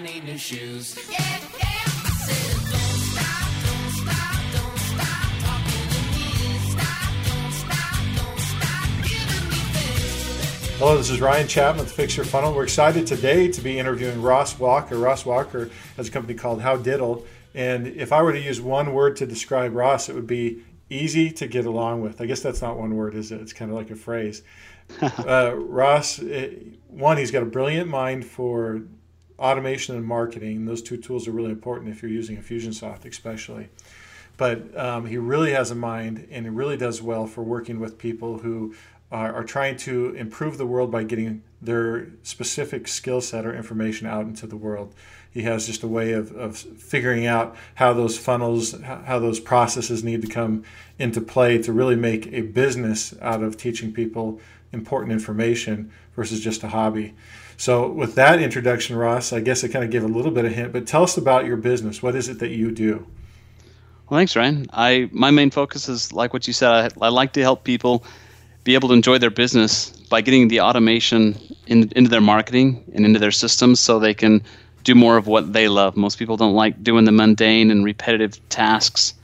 I need new shoes. Yeah, yeah. I said, don't stop, don't stop, don't stop talking to me. Stop, don't stop, don't stop giving me this. Hello, this is Ryan Chapman with Fix Your Funnel. We're excited today to be interviewing Ross Walker. Ross Walker has a company called How Diddle. And if I were to use one word to describe Ross, it would be easy to get along with. I guess that's not one word, is it? It's kind of like a phrase. uh, Ross, eh, one, he's got a brilliant mind for automation and marketing. Those two tools are really important if you're using Infusionsoft, especially. But um, he really has a mind, and he really does well for working with people who are, are trying to improve the world by getting their specific skill set or information out into the world. He has just a way of, of figuring out how those funnels, how those processes need to come into play to really make a business out of teaching people important information versus just a hobby. So, with that introduction, Ross, I guess I kind of gave a little bit of hint, but tell us about your business. What is it that you do? Well, thanks, Ryan. I my main focus is like what you said. I, I like to help people be able to enjoy their business by getting the automation in, into their marketing and into their systems, so they can do more of what they love. Most people don't like doing the mundane and repetitive tasks.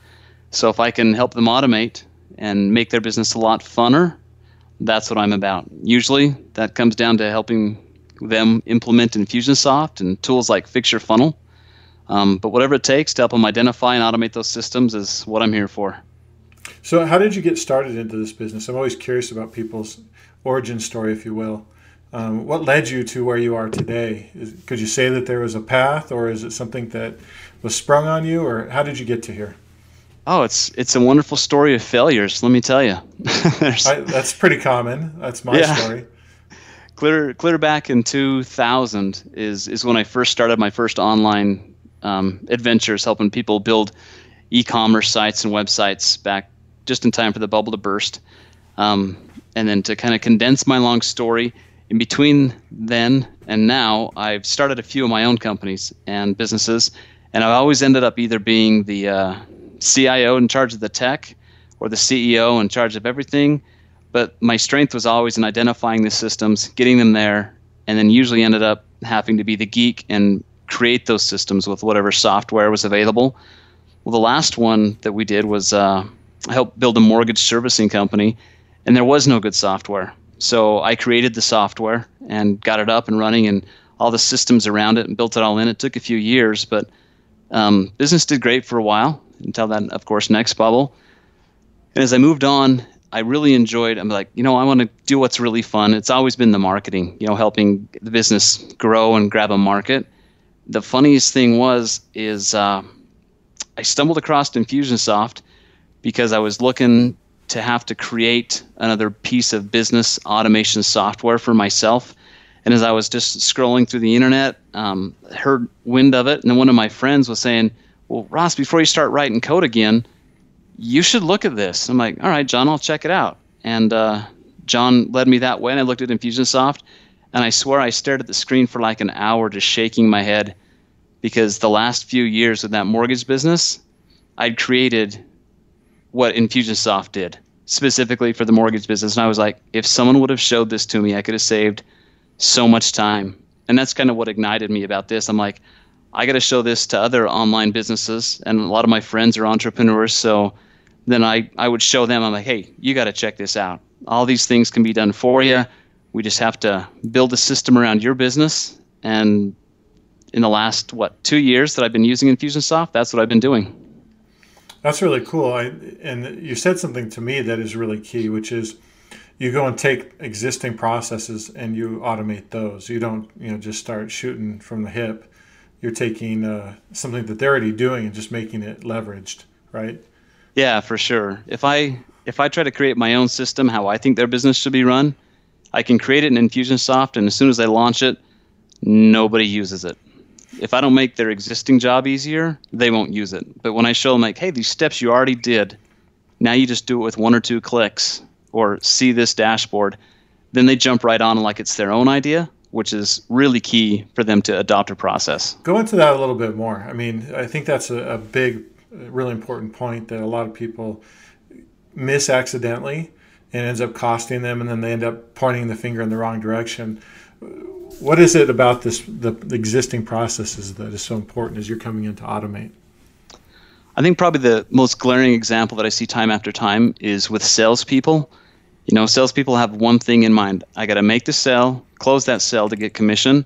So if I can help them automate and make their business a lot funner, that's what I'm about. Usually that comes down to helping them implement Infusionsoft and tools like Fix Your Funnel. Um, but whatever it takes to help them identify and automate those systems is what I'm here for. So, how did you get started into this business? I'm always curious about people's origin story, if you will. Um, what led you to where you are today? Is, could you say that there was a path, or is it something that was sprung on you, or how did you get to here? Oh, it's it's a wonderful story of failures. Let me tell you. I, that's pretty common. That's my yeah. story. Clear clear back in 2000 is is when I first started my first online um, adventures, helping people build e-commerce sites and websites back just in time for the bubble to burst. Um, and then to kind of condense my long story, in between then and now, I've started a few of my own companies and businesses, and I've always ended up either being the uh, CIO in charge of the tech or the CEO in charge of everything. But my strength was always in identifying the systems, getting them there, and then usually ended up having to be the geek and create those systems with whatever software was available. Well, the last one that we did was uh, help build a mortgage servicing company, and there was no good software. So I created the software and got it up and running and all the systems around it and built it all in. It took a few years, but um, business did great for a while until then, of course, next bubble. And as I moved on, I really enjoyed. I'm like, you know, I want to do what's really fun. It's always been the marketing, you know, helping the business grow and grab a market. The funniest thing was is uh, I stumbled across Infusionsoft because I was looking to have to create another piece of business automation software for myself. And as I was just scrolling through the internet, um, heard wind of it, and one of my friends was saying, well, Ross, before you start writing code again, you should look at this. I'm like, all right, John, I'll check it out. And uh, John led me that way, and I looked at Infusionsoft, and I swear I stared at the screen for like an hour, just shaking my head, because the last few years of that mortgage business, I'd created what Infusionsoft did specifically for the mortgage business, and I was like, if someone would have showed this to me, I could have saved so much time. And that's kind of what ignited me about this. I'm like, I got to show this to other online businesses, and a lot of my friends are entrepreneurs. So then I, I would show them, I'm like, hey, you got to check this out. All these things can be done for you. We just have to build a system around your business. And in the last, what, two years that I've been using Infusionsoft, that's what I've been doing. That's really cool. I, and you said something to me that is really key, which is you go and take existing processes and you automate those. You don't, you know, just start shooting from the hip you're taking uh, something that they're already doing and just making it leveraged, right? Yeah, for sure. If I if I try to create my own system, how I think their business should be run, I can create it in Infusionsoft, and as soon as I launch it, nobody uses it. If I don't make their existing job easier, they won't use it. But when I show them, like, hey, these steps you already did, now you just do it with one or two clicks, or see this dashboard, then they jump right on like it's their own idea which is really key for them to adopt a process. Go into that a little bit more. I mean, I think that's a, a big, really important point that a lot of people miss accidentally and ends up costing them, and then they end up pointing the finger in the wrong direction. what is it about this the, the existing processes that is so important as you're coming in to automate? I think probably the most glaring example that I see time after time is with salespeople. You know, salespeople have one thing in mind: I got to make the sale, close that sale to get commission,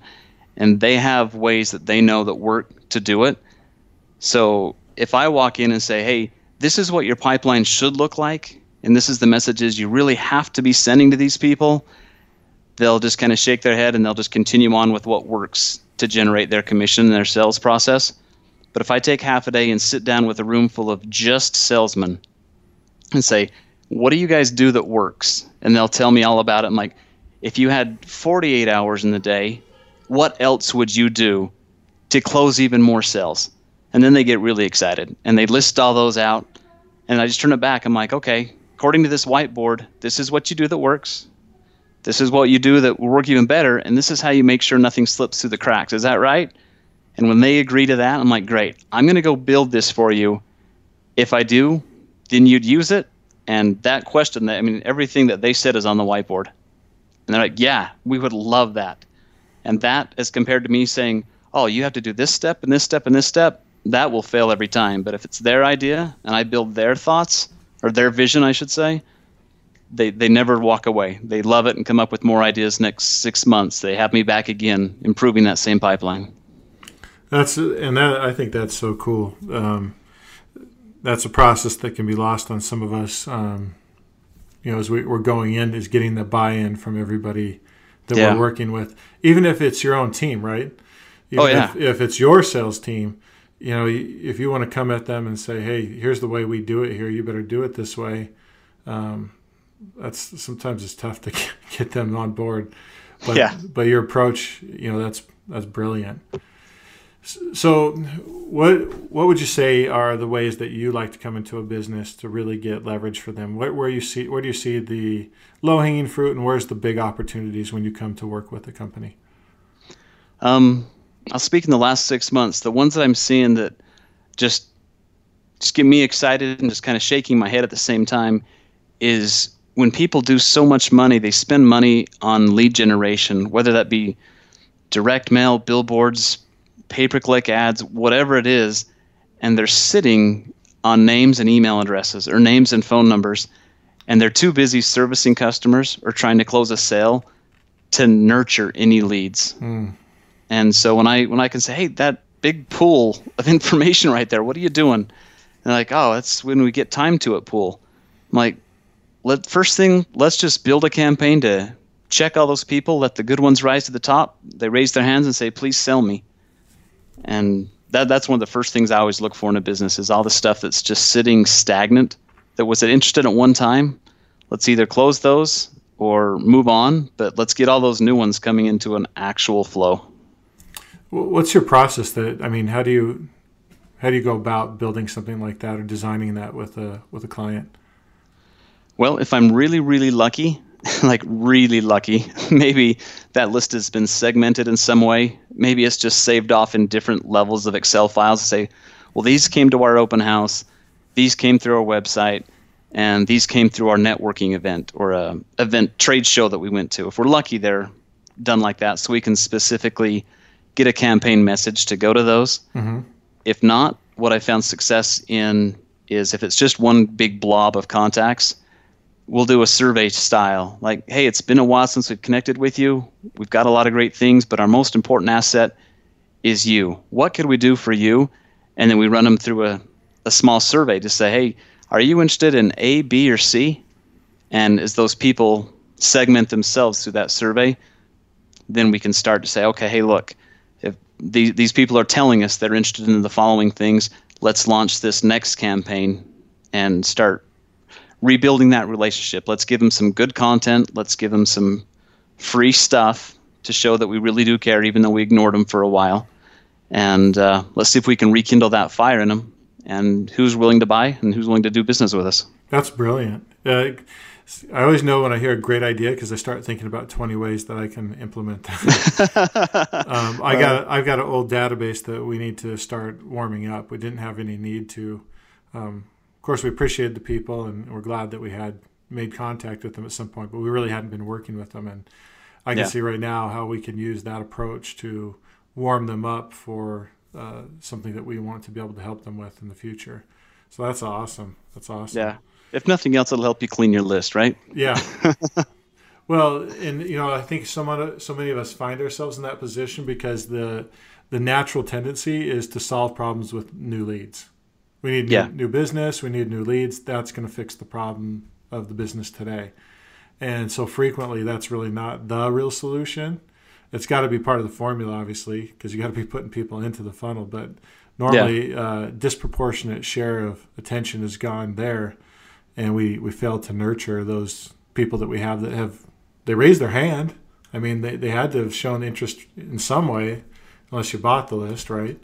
and they have ways that they know that work to do it. So if I walk in and say, "Hey, this is what your pipeline should look like," and this is the messages you really have to be sending to these people, they'll just kind of shake their head and they'll just continue on with what works to generate their commission and their sales process. But if I take half a day and sit down with a room full of just salesmen and say, what do you guys do that works? And they'll tell me all about it. I'm like, if you had 48 hours in the day, what else would you do to close even more sales? And then they get really excited and they list all those out. And I just turn it back. I'm like, okay, according to this whiteboard, this is what you do that works. This is what you do that will work even better. And this is how you make sure nothing slips through the cracks. Is that right? And when they agree to that, I'm like, great, I'm going to go build this for you. If I do, then you'd use it. And that question, I mean, everything that they said is on the whiteboard. And they're like, yeah, we would love that. And that, as compared to me saying, oh, you have to do this step and this step and this step, that will fail every time. But if it's their idea and I build their thoughts or their vision, I should say, they, they never walk away. They love it and come up with more ideas next six months. They have me back again, improving that same pipeline. That's and that I think that's so cool. Um, that's a process that can be lost on some of us. Um, you know, as we, are going in, is getting the buy-in from everybody that Yeah. we're working with, even if it's your own team, right? Even Oh, yeah. If, if it's your sales team, you know, if you want to come at them and say, "Hey, here's the way we do it here. You better do it this way." Um, that's sometimes it's tough to get them on board. But Yeah. but your approach, you know, that's that's brilliant. So, what what would you say are the ways that you like to come into a business to really get leverage for them? Where, where you see where do you see the low hanging fruit, and where's the big opportunities when you come to work with a company? Um, I'll speak in the last six months. The ones that I'm seeing that just just get me excited and just kind of shaking my head at the same time is when people do so much money, they spend money on lead generation, whether that be direct mail, billboards, pay per click ads, whatever it is, and they're sitting on names and email addresses or names and phone numbers, and they're too busy servicing customers or trying to close a sale to nurture any leads. Hmm. And so when I when I can say, hey, that big pool of information right there, what are you doing? And they're like, oh, that's when we get time to it pool. I'm like, let first thing, let's just build a campaign to check all those people, let the good ones rise to the top. They raise their hands and say, please sell me. And that that's one of the first things I always look for in a business is all the stuff that's just sitting stagnant that was interested at one time. Let's either close those or move on, but let's get all those new ones coming into an actual flow. What's your process? That I mean, how do you how do you go about building something like that or designing that with a with a client? Well, if I'm really, really lucky, like really lucky, maybe that list has been segmented in some way. Maybe it's just saved off in different levels of Excel files to say, well, these came to our open house, these came through our website, and these came through our networking event or a event trade show that we went to. If we're lucky, they're done like that, so we can specifically get a campaign message to go to those. Mm-hmm. If not, what I found success in is if it's just one big blob of contacts, we'll do a survey style. Like hey it's been a while since we've connected with you. We've got a lot of great things but our most important asset is you. What could we do for you? And then we run them through a, a small survey to say hey are you interested in a b or c? And as those people segment themselves through that survey then we can start to say okay hey look if these, these people are telling us they're interested in the following things let's launch this next campaign and start rebuilding that relationship. Let's give them some good content. Let's give them some free stuff to show that we really do care, even though we ignored them for a while. And uh, let's see if we can rekindle that fire in them. And who's willing to buy and who's willing to do business with us. That's brilliant. Uh, I always know when I hear a great idea because I start thinking about 20 ways that I can implement that. um, I got I've got an old database that we need to start warming up. We didn't have any need to. Um, of course, we appreciated the people and we're glad that we had made contact with them at some point, but we really hadn't been working with them. And I can Yeah. see right now how we can use that approach to warm them up for uh, something that we want to be able to help them with in the future. So that's awesome. That's awesome. Yeah. If nothing else, it'll help you clean your list, right? Yeah. well, and you know, I think so many of us find ourselves in that position because the the natural tendency is to solve problems with new leads. We need new, Yeah. new business. We need new leads. That's going to fix the problem of the business today. And so frequently, that's really not the real solution. It's got to be part of the formula, obviously, because you got to be putting people into the funnel. But normally, uh, disproportionate share of attention has gone there, and we we fail to nurture those people that we have that have they raised their hand. I mean, they, they had to have shown interest in some way, unless you bought the list, right?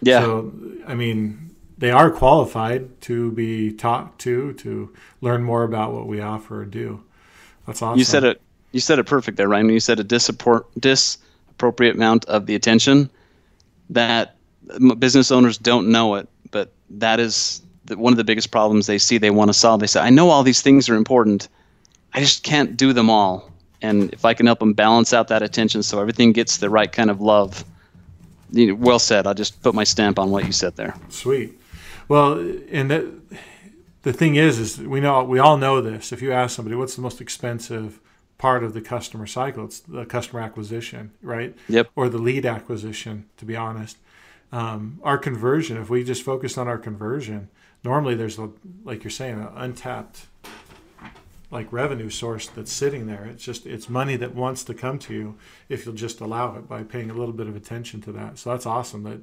Yeah. So, I mean, they are qualified to be talked to to learn more about what we offer or do. That's awesome. You said it. You said it perfect there, Ryan. You said a disappor- disappropriate amount of the attention that business owners don't know it, but that is the, one of the biggest problems they see. They want to solve. They say, "I know all these things are important. I just can't do them all." And if I can help them balance out that attention so everything gets the right kind of love, you know, well said. I'll just put my stamp on what you said there. Sweet. Well, and that, the thing is, is we know we all know this. If you ask somebody, what's the most expensive part of the customer cycle? It's the customer acquisition, right? Yep. Or the lead acquisition. To be honest, um, our conversion. If we just focus on our conversion, normally there's a, like you're saying, an untapped like revenue source that's sitting there. It's just it's money that wants to come to you if you'll just allow it by paying a little bit of attention to that. So that's awesome. That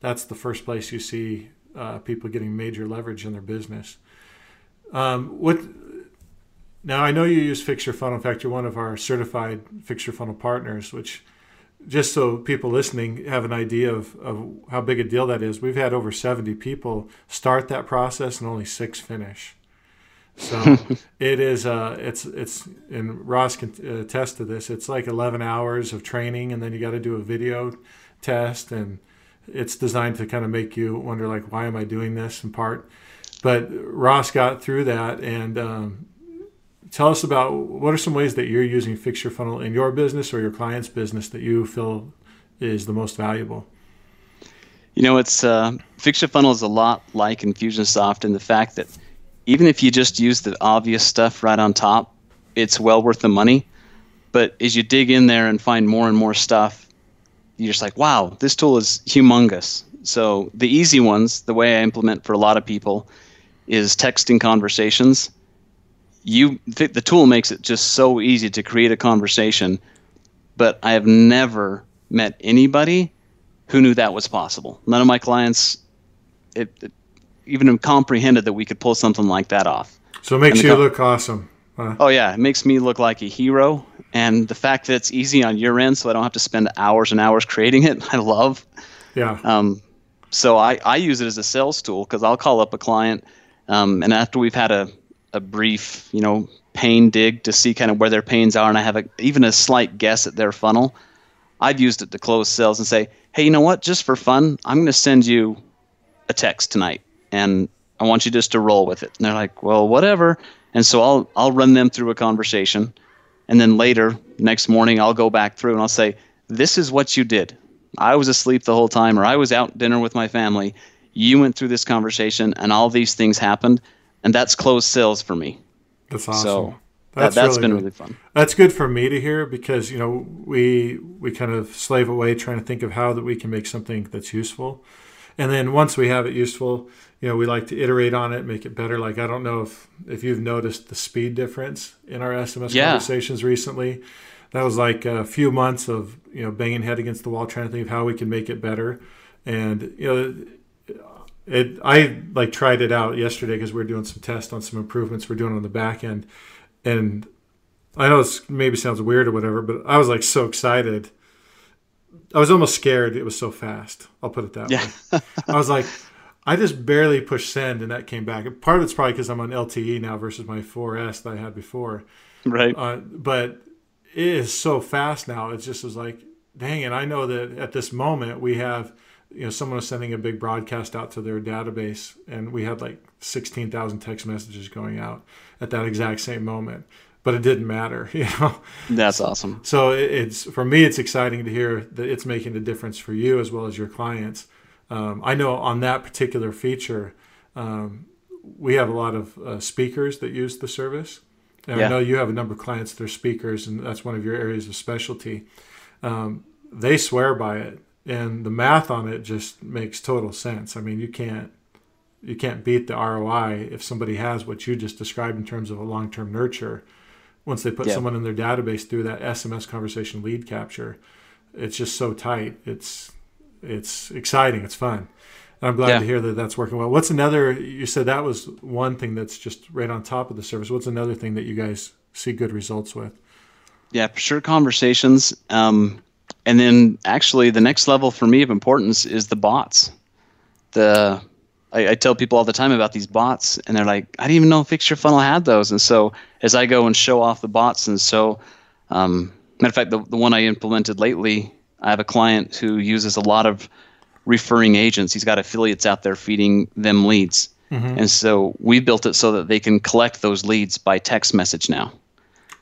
that's the first place you see uh, people getting major leverage in their business. Um, what now? I know you use Fix Your Funnel. In fact, you're one of our certified Fix Your Funnel partners. Which, just so people listening have an idea of, of how big a deal that is, we've had over 70 people start that process and only six finish. So it is. Uh, it's it's and Ross can attest to this. It's like 11 hours of training, and then you got to do a video test, and it's designed to kind of make you wonder, like, why am I doing this? In part, but Ross got through that, and um, tell us about what are some ways that you're using Fix Your Funnel in your business or your client's business that you feel is the most valuable. You know, it's uh, Fix Your Funnel is a lot like Infusionsoft in the fact that even if you just use the obvious stuff right on top, it's well worth the money. But as you dig in there and find more and more stuff, you're just like, wow, this tool is humongous. So the easy ones, the way I implement for a lot of people, is texting conversations. You the the tool makes it just so easy to create a conversation, but I have never met anybody who knew that was possible. None of my clients it, it even comprehended that we could pull something like that off. So it makes you co- look awesome. Uh, Oh yeah, it makes me look like a hero. And the fact that it's easy on your end, so I don't have to spend hours and hours creating it, I love. yeah. Um, so I, I use it as a sales tool because I'll call up a client, um, and after we've had a, a brief, you know, pain dig to see kind of where their pains are, and I have a, even a slight guess at their funnel, I've used it to close sales and say, hey, you know what? Just for fun, I'm going to send you a text tonight, and I want you just to roll with it. And they're like, well, whatever. And so I'll I'll run them through a conversation, and then later next morning I'll go back through and I'll say, this is what you did. I was asleep the whole time, or I was out dinner with my family. You went through this conversation, and all these things happened, and that's closed sales for me. That's awesome. So that, that's been good. really fun. That's good for me to hear because you know we we kind of slave away trying to think of how that we can make something that's useful, and then once we have it useful, you know we like to iterate on it, make it better. Like I don't know if if you've noticed the speed difference in our SMS Yeah. conversations recently. That was like a few months of you know banging head against the wall trying to think of how we can make it better, and you know it I like tried it out yesterday because we are doing some tests on some improvements we're doing on the back end, and I know this maybe sounds weird or whatever, but I was like so excited. I was almost scared. It was so fast. I'll put it that Yeah. way. I was like, I just barely pushed send and that came back. Part of it's probably because I'm on LTE now versus my 4S that I had before. Right. Uh, but it is so fast now. It just was like, dang it. I know that at this moment we have, you know, someone was sending a big broadcast out to their database and we had like 16,000 text messages going out at that exact same moment. but it didn't matter. You know, That's awesome. so it's for me, it's exciting to hear that it's making a difference for you as well as your clients. Um, I know on that particular feature, um, we have a lot of uh, speakers that use the service, and I know you have a number of clients that are speakers, and that's one of your areas of specialty. Um, they swear by it, and the math on it just makes total sense. I mean, you can't you can't beat the ROI if somebody has what you just described in terms of a long term nurture. Once they put Yeah. someone in their database through that SMS conversation lead capture, it's just so tight. It's it's exciting. It's fun. And I'm glad Yeah. to hear that that's working well. What's another? You said that was one thing that's just right on top of the service. What's another thing that you guys see good results with? Yeah, for sure conversations. Um, and then actually the next level for me of importance is the bots. The I, I tell people all the time about these bots, and they're like, I didn't even know Fix Your Funnel had those. And so as I go and show off the bots, and so um, matter of fact, the, the one I implemented lately, I have a client who uses a lot of referring agents. He's got affiliates out there feeding them leads. And so we built it so that they can collect those leads by text message now.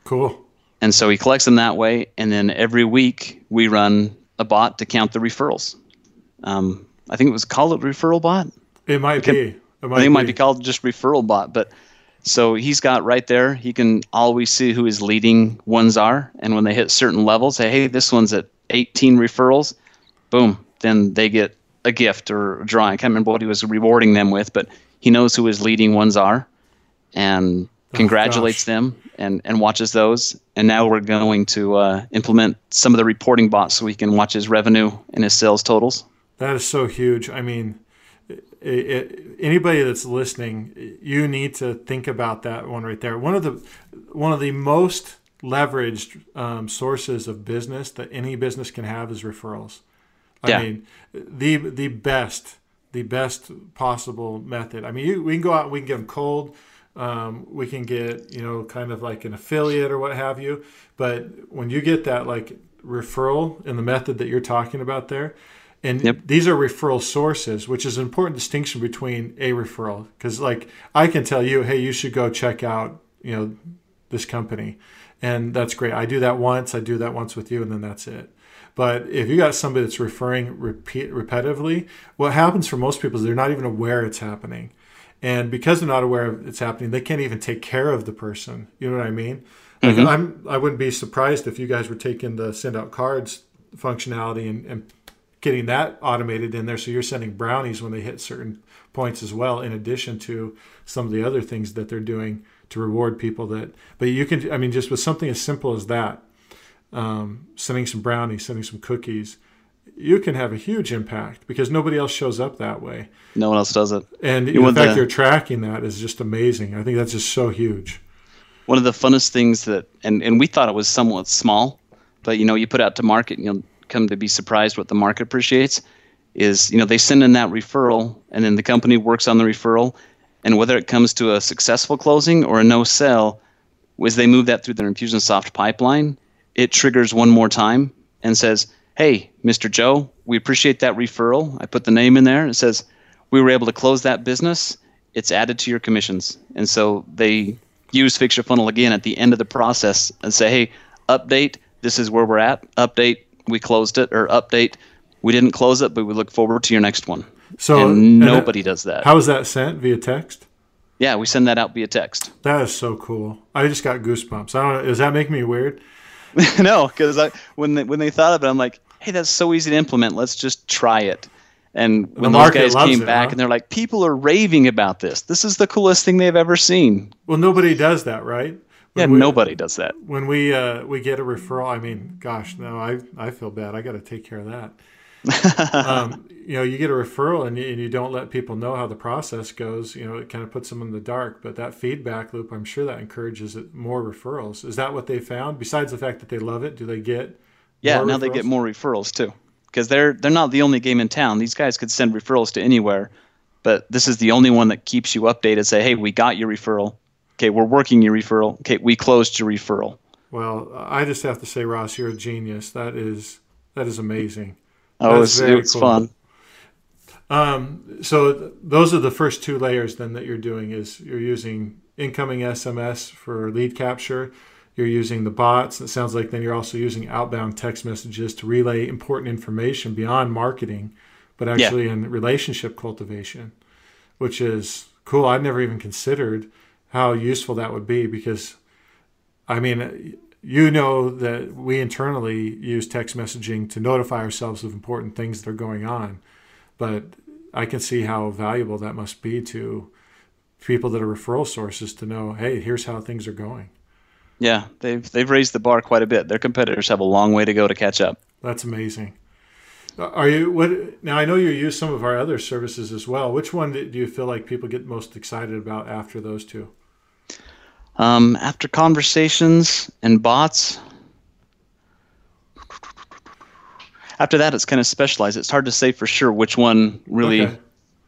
Cool. And so he collects them that way, and then every week we run a bot to count the referrals. Um, I think it was called a referral bot. It might be. It might I think it might be called just referral bot. But so he's got right there. He can always see who his leading ones are, and when they hit certain levels, say, "Hey, this one's at 18 referrals." Boom, then they get a gift or a drawing. I can't remember what he was rewarding them with, but he knows who his leading ones are, and congratulates gosh. them and and watches those. And now we're going to uh, implement some of the reporting bots so we can watch his revenue and his sales totals. That is so huge. I mean, i i anybody that's listening, you need to think about that one right there. One of the one of the most leveraged um, sources of business that any business can have is referrals. I Yeah. mean, the the best the best possible method. I mean, you, we can go out, we can get them cold. Um, we can get you know kind of like an affiliate or what have you. But when you get that like referral in the method that you're talking about there, and Yep. these are referral sources, which is an important distinction between a referral. Because like I can tell you, hey, you should go check out you know this company, and that's great. I do that once. I do that once with you, and then that's it. But if you got somebody that's referring repeat repetitively, what happens for most people is they're not even aware it's happening. And because they're not aware of it's happening, they can't even take care of the person. You know what I mean? Like mm-hmm. I'm, I wouldn't be surprised if you guys were taking the send out cards functionality and, and getting that automated in there. So you're sending brownies when they hit certain points as well, in addition to some of the other things that they're doing to reward people. That, but you can, I mean, just with something as simple as that, um, sending some brownies, sending some cookies, you can have a huge impact because nobody else shows up that way. No one else does it. And You the want fact the- you're tracking that is just amazing. I think that's just so huge. one of the funnest things that and, and we thought it was somewhat small but you know you put out to market and you'll come to be surprised what the market appreciates is you know they send in that referral and then the company works on the referral and whether it comes to a successful closing or a no sell as they move that through their infusionsoft pipeline it triggers one more time and says hey mr joe we appreciate that referral. I put the name in there. It says we were able to close that business. It's added to your commissions. And so they use fix your funnel again at the end of the process and say hey update. This is where we're at. Update. We closed it or update. We didn't close it but we look forward to your next one So and and that- nobody does that How is that sent via text? yeah we send that out via text That is so cool. I just got goosebumps. I don't know. Does that make me weird? no because I, when they, when they thought of it i'm like hey that's so easy to implement let's just try it and when those market guys came it, back huh? and they're like people are raving about this this is the coolest thing they've ever seen Well, nobody does that, right? yeah we- nobody does that When we uh, we get a referral, I mean, gosh, no, I I feel bad. I got to take care of that. Um, you know, you get a referral and you, and you don't let people know how the process goes. You know, it kind of puts them in the dark. But that feedback loop, I'm sure that encourages it, more referrals. Is that what they found? Besides the fact that they love it, do they get? Yeah, now they get more referrals too, because they're they're not the only game in town. These guys could send referrals to anywhere, but this is the only one that keeps you updated. Say, hey, we got your referral. Okay, we're working your referral. Okay, we closed your referral. Well, I just have to say, Ross, you're a genius. That is that is amazing. Oh, it's, very it's cool. fun. Um, so th- those are the first two layers then that you're doing is you're using incoming SMS for lead capture. You're using the bots. It sounds like then you're also using outbound text messages to relay important information beyond marketing, but actually in relationship cultivation, which is cool. I'd never even considered how useful that would be because, I mean, you know that we internally use text messaging to notify ourselves of important things that are going on, but I can see how valuable that must be to people that are referral sources to know, hey, here's how things are going. Yeah, they've they've raised the bar quite a bit. Their competitors have a long way to go to catch up. That's amazing. Uh, Are you what now? I know you use some of our other services as well. Which one do you feel like people get most excited about after those two? Um, after conversations and bots, after that, it's kind of specialized. It's hard to say for sure which one really Okay.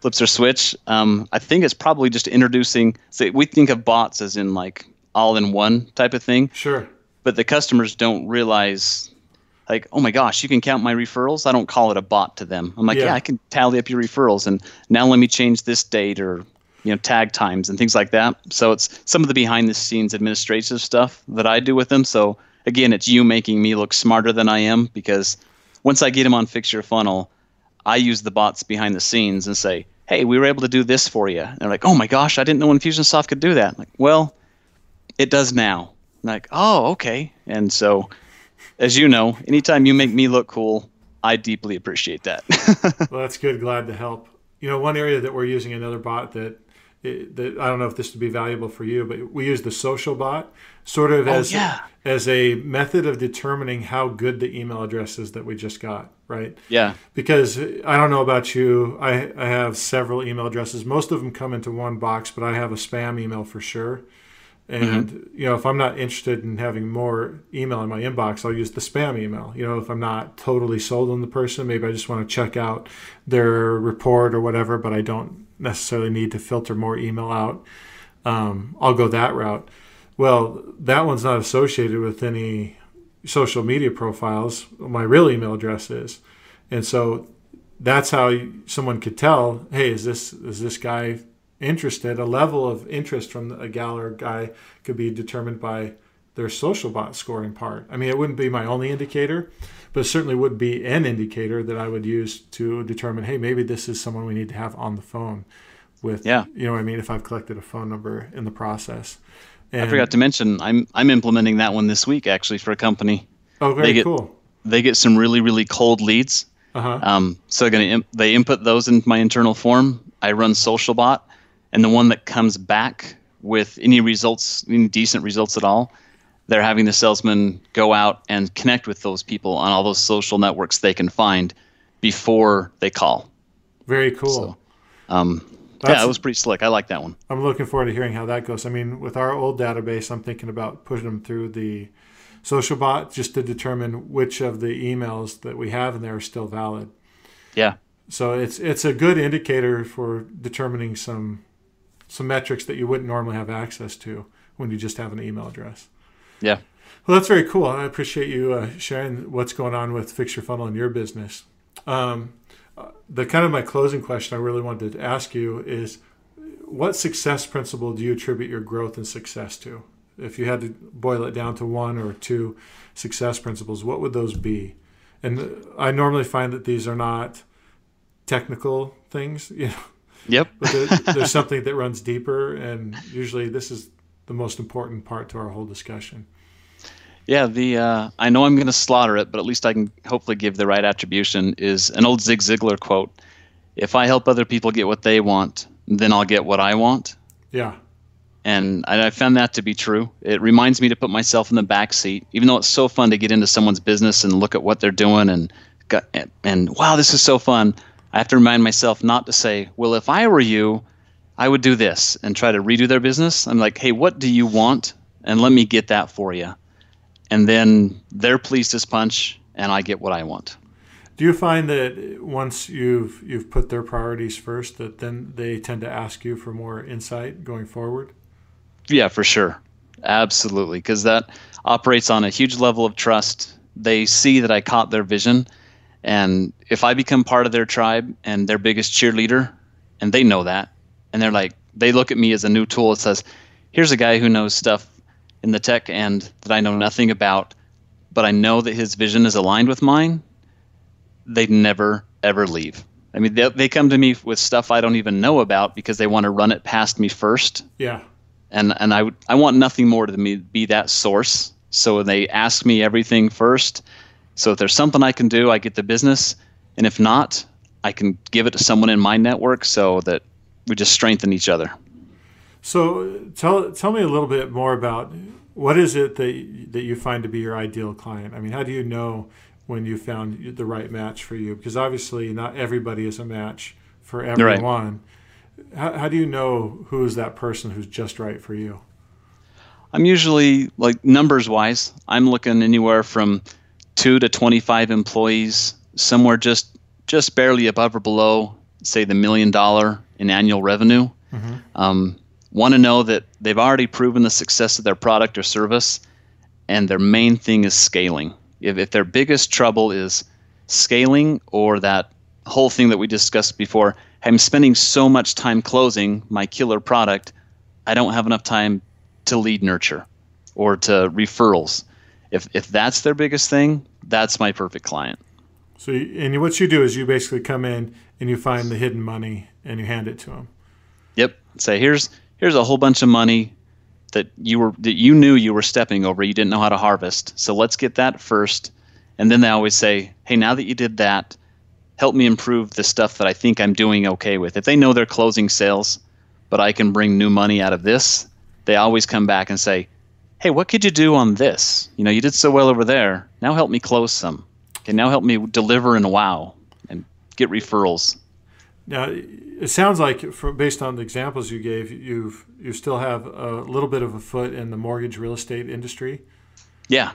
flips their switch. Um, I think it's probably just introducing. Say, we think of bots as in like all in one type of thing, Sure. but the customers don't realize. Like, oh my gosh, you can count my referrals. I don't call it a bot to them. I'm like, Yeah. yeah, I can tally up your referrals, and now let me change this date or you know tag times and things like that. So it's some of the behind the scenes administrative stuff that I do with them. So again, it's you making me look smarter than I am because once I get them on Fix Your Funnel, I use the bots behind the scenes and say, hey, we were able to do this for you. And they're like, oh my gosh, I didn't know Infusionsoft could do that. I'm like, well, it does now. I'm like, oh, okay. And so, as you know, anytime you make me look cool, I deeply appreciate that. Well, that's good. Glad to help. You know, one area that we're using another bot that that I don't know if this would be valuable for you, but we use the social bot sort of oh, as yeah. as a method of determining how good the email address is that we just got, right? yeah. because I don't know about you. I, I have several email addresses. Most of them come into one box, but I have a spam email for sure. And you know, if I'm not interested in having more email in my inbox, I'll use the spam email. You know, if I'm not totally sold on the person, maybe I just want to check out their report or whatever, but I don't necessarily need to filter more email out. Um, I'll go that route. Well, that one's not associated with any social media profiles. My real email address is, and so that's how someone could tell. Hey, is this is this guy interested? A level of interest from a gal or guy could be determined by their social bot scoring part. I mean, it wouldn't be my only indicator, but it certainly would be an indicator that I would use to determine. Hey, maybe this is someone we need to have on the phone. With Yeah. you know what I mean. If I've collected a phone number in the process, and, I forgot to mention I'm I'm implementing that one this week actually for a company. Oh, very they get- cool. They get some really really cold leads. Uh huh. Um, so gonna imp- they input those into my internal form. I run SocialBot, and the one that comes back with any results, any decent results at all, they're having the salesman go out and connect with those people on all those social networks they can find before they call. Very cool. So, Um, yeah, it was pretty slick. I like that one. I'm looking forward to hearing how that goes. I mean, with our old database, I'm thinking about pushing them through the social bot just to determine which of the emails that we have in there are still valid. Yeah, So it's it's a good indicator for determining some some metrics that you wouldn't normally have access to when you just have an email address. yeah. Well, that's very cool. I appreciate you uh, sharing what's going on with Fix Your Funnel in your business. Um, uh, the kind of my closing question I really wanted to ask you is, what success principle do you attribute your growth and success to? If you had to boil it down to one or two success principles, what would those be? And uh, I normally find that these are not technical things, you know, Yep. but there, there's something that runs deeper, and usually this is the most important part to our whole discussion. Yeah, the uh, I know I'm going to slaughter it, but at least I can hopefully give the right attribution. Is an old Zig Ziglar quote: "If I help other people get what they want, then I'll get what I want." Yeah. And I I found that to be true. It reminds me to put myself in the back seat, even though it's so fun to get into someone's business and look at what they're doing and and, and wow, this is so fun. I have to remind myself not to say, "Well, if I were you, I would do this," and try to redo their business. I'm like, "Hey, what do you want?" And let me get that for you. And then they're pleased as punch, and I get what I want. Do you find that once you've you've put their priorities first, that then they tend to ask you for more insight going forward? Yeah, for sure. Absolutely. Because that operates on a huge level of trust. They see that I caught their vision. And if I become part of their tribe and their biggest cheerleader, and they know that, and they're like, they look at me as a new tool that says, here's a guy who knows stuff in the tech end that I know nothing about, but I know that his vision is aligned with mine, they never ever leave. I mean, they, they come to me with stuff I don't even know about because they want to run it past me first, Yeah. and and I would- I want nothing more than to me be that source. So they ask me everything first. So if there's something I can do, I get the business, and if not, I can give it to someone in my network so that we just strengthen each other. So tell tell me a little bit more about what is it that that you find to be your ideal client. I mean, how do you know when you found the right match for you? Because obviously, not everybody is a match for everyone. Right. How, how do you know who is that person who's just right for you? I'm usually like numbers wise, I'm looking anywhere from two to 25 employees, somewhere just just barely above or below, say the million dollar in annual revenue. Um, Want to know that they've already proven the success of their product or service, and their main thing is scaling. If, if their biggest trouble is scaling or that whole thing that we discussed before, I'm spending so much time closing my killer product, I don't have enough time to lead nurture or to referrals. If if that's their biggest thing, that's my perfect client. So, you, and what you do is you basically come in and you find the hidden money and you hand it to them. Yep. Say here's here's a whole bunch of money that you were that you knew you were stepping over. You didn't know how to harvest. So let's get that first. And then they always say, "Hey, now that you did that, help me improve the stuff that I think I'm doing okay with." If they know they're closing sales, but I can bring new money out of this, they always come back and say, "Hey, what could you do on this? You know, you did so well over there. Now help me close some. Okay, now help me deliver and wow and get referrals." Now, it sounds like, for, based on the examples you gave, you've you still have a little bit of a foot in the mortgage real estate industry. Yeah.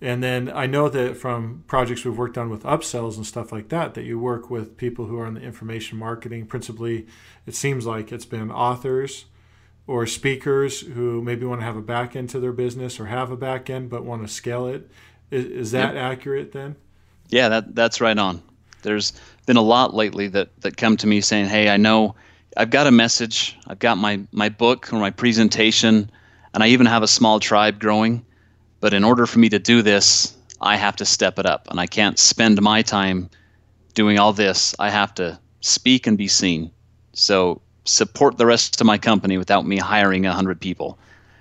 And then I know that from projects we've worked on with upsells and stuff like that, that you work with people who are in the information marketing. Principally, it seems like it's been authors or speakers who maybe want to have a back end to their business or have a back end but want to scale it. Is, is that accurate then? Yeah, that that's right on. There's been a lot lately that that come to me saying, "Hey, I know I've got a message, I've got my my book or my presentation, and I even have a small tribe growing, but in order for me to do this, I have to step it up, and I can't spend my time doing all this. I have to speak and be seen. So support the rest of my company without me hiring a hundred people,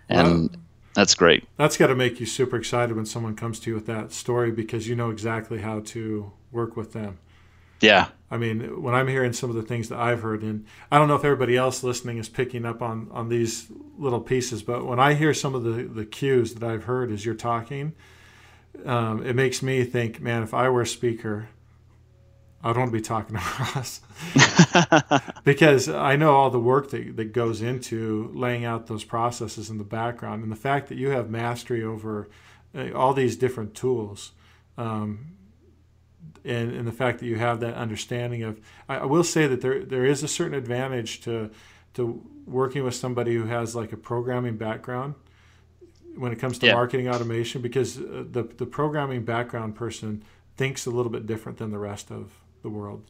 and Wow. that's great. That's got to make you super excited when someone comes to you with that story because you know exactly how to work with them. Yeah, I mean, when I'm hearing some of the things that I've heard, and I don't know if everybody else listening is picking up on on these little pieces, but when I hear some of the the cues that I've heard as you're talking, um, it makes me think, man, if I were a speaker, I don't want to be talking to Ross because I know all the work that, that goes into laying out those processes in the background, and the fact that you have mastery over uh, all these different tools. Um, and, and the fact that you have that understanding of I, I will say that there there is a certain advantage to to working with somebody who has like a programming background when it comes to Yeah. marketing automation because uh, the the programming background person thinks a little bit different than the rest of the world.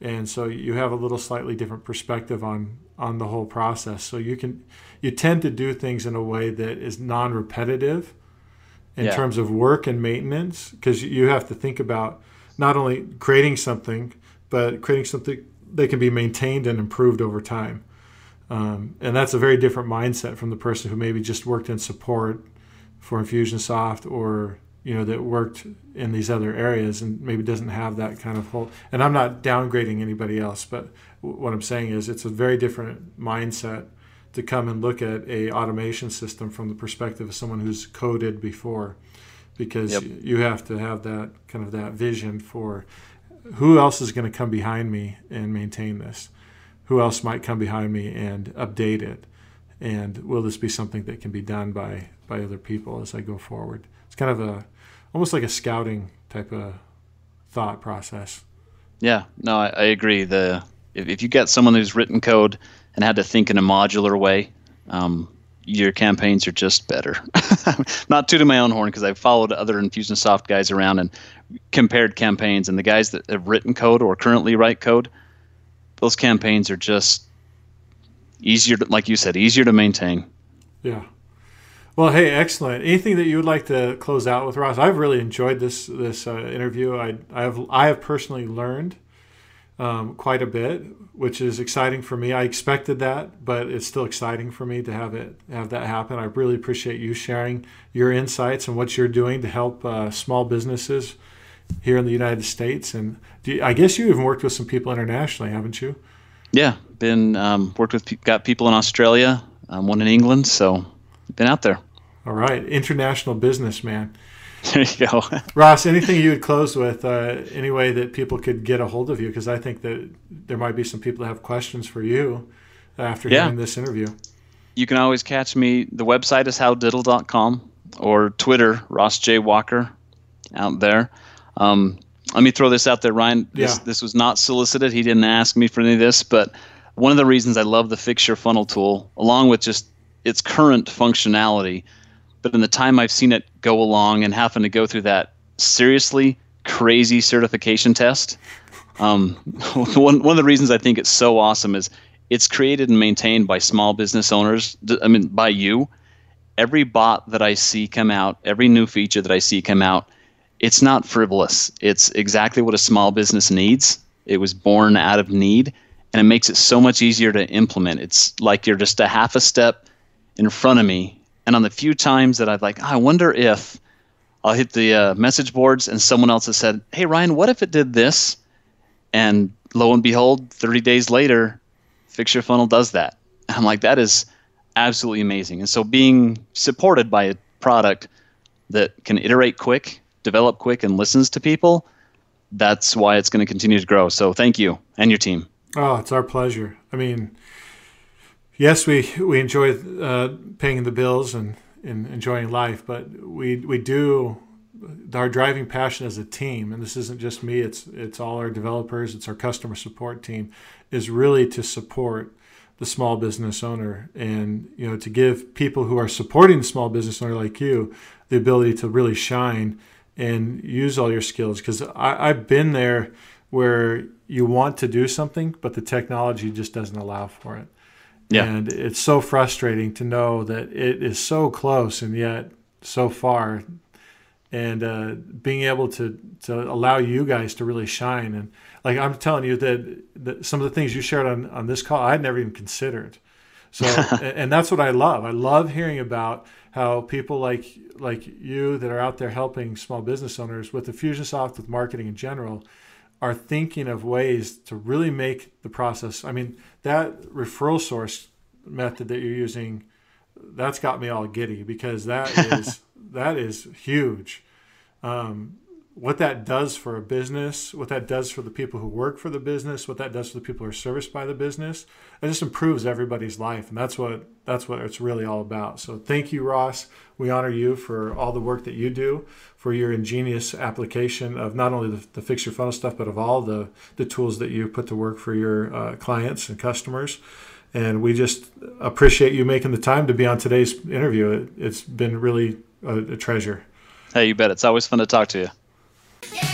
And so you have a little slightly different perspective on on the whole process. So you can you tend to do things in a way that is non-repetitive in Yeah. terms of work and maintenance because you have to think about not only creating something but creating something that can be maintained and improved over time. Um, and that's a very different mindset from the person who maybe just worked in support for infusionsoft or you know that worked in these other areas and maybe doesn't have that kind of whole and i'm not downgrading anybody else but w- what i'm saying is it's a very different mindset to come and look at a automation system from the perspective of someone who's coded before. Because Yep. you have to have that kind of that vision for who else is going to come behind me and maintain this? Who else might come behind me and update it and will this be something that can be done by by other people as i go forward it's kind of a almost like a scouting type of thought process Yeah, no, I, I agree. The if, if you get someone who's written code and had to think in a modular way, um, your campaigns are just better. Not tooting my own horn because I've followed other Infusionsoft guys around and compared campaigns, and the guys that have written code or currently write code, those campaigns are just easier, to, like you said, easier to maintain. Yeah. Well, hey, excellent. Anything that you would like to close out with, Ross? I've really enjoyed this this uh, interview. I, I have I have personally learned um, quite a bit, which is exciting for me. I expected that, but it's still exciting for me to have it have that happen. I really appreciate you sharing your insights and what you're doing to help uh, small businesses here in the United States. And you, I guess you even worked with some people internationally, haven't you? Yeah, been um, worked with got people in Australia, um, one in England, so been out there. All right, international businessman. There you go. Ross, anything you would close with, uh, any way that people could get a hold of you? Because I think that there might be some people that have questions for you after Yeah. hearing this interview. you can always catch me. The website is howdiddle.com or Twitter, Ross J. Walker, out there. Um, let me throw this out there, Ryan. This, Yeah. this was not solicited. He didn't ask me for any of this, but one of the reasons I love the Fix Your Funnel tool, along with just its current functionality, but in the time I've seen it go along and having to go through that seriously crazy certification test, um, one, one of the reasons I think it's so awesome is it's created and maintained by small business owners. I mean, by you. Every bot that I see come out, every new feature that I see come out, it's not frivolous. It's exactly what a small business needs. It was born out of need, and it makes it so much easier to implement. It's like you're just a half a step in front of me. And on the few times that I've like, "Ah, I wonder if I'll hit the uh, message boards and someone else has said, "Hey Ryan, what if it did this?" And lo and behold, 30 days later, Fix Your Funnel does that. And I'm like, that is absolutely amazing. And so being supported by a product that can iterate quick, develop quick, and listens to people, that's why it's going to continue to grow. So thank you and your team. Oh, it's our pleasure. I mean, yes, we we enjoy uh, paying the bills and, and enjoying life, but we we do our driving passion as a team, and this isn't just me. It's it's all our developers. It's our customer support team. Is really to support the small business owner and you know to give people who are supporting the small business owner like you the ability to really shine and use all your skills because i've been there where you want to do something but the technology just doesn't allow for it Yeah. and it's so frustrating to know that it is so close and yet so far and uh, being able to to allow you guys to really shine and like I'm telling you that, that some of the things you shared on on this call I'd never even considered. So and, and that's what I love. I love hearing about how people like like you that are out there helping small business owners with the Infusionsoft with marketing in general are thinking of ways to really make the process. I mean that referral source method that you're using that's got me all giddy because that is that is huge. Um, what that does for a business, what that does for the people who work for the business, what that does for the people who are serviced by the business, it just improves everybody's life, and that's what that's what it's really all about. So thank you, Ross. We honor you for all the work that you do, for your ingenious application of not only the, the fix your funnel stuff, but of all the the tools that you put to work for your uh, clients and customers. And we just appreciate you making the time to be on today's interview. It, it's been really a, a treasure. Hey, you bet. It's always fun to talk to you. Yeah.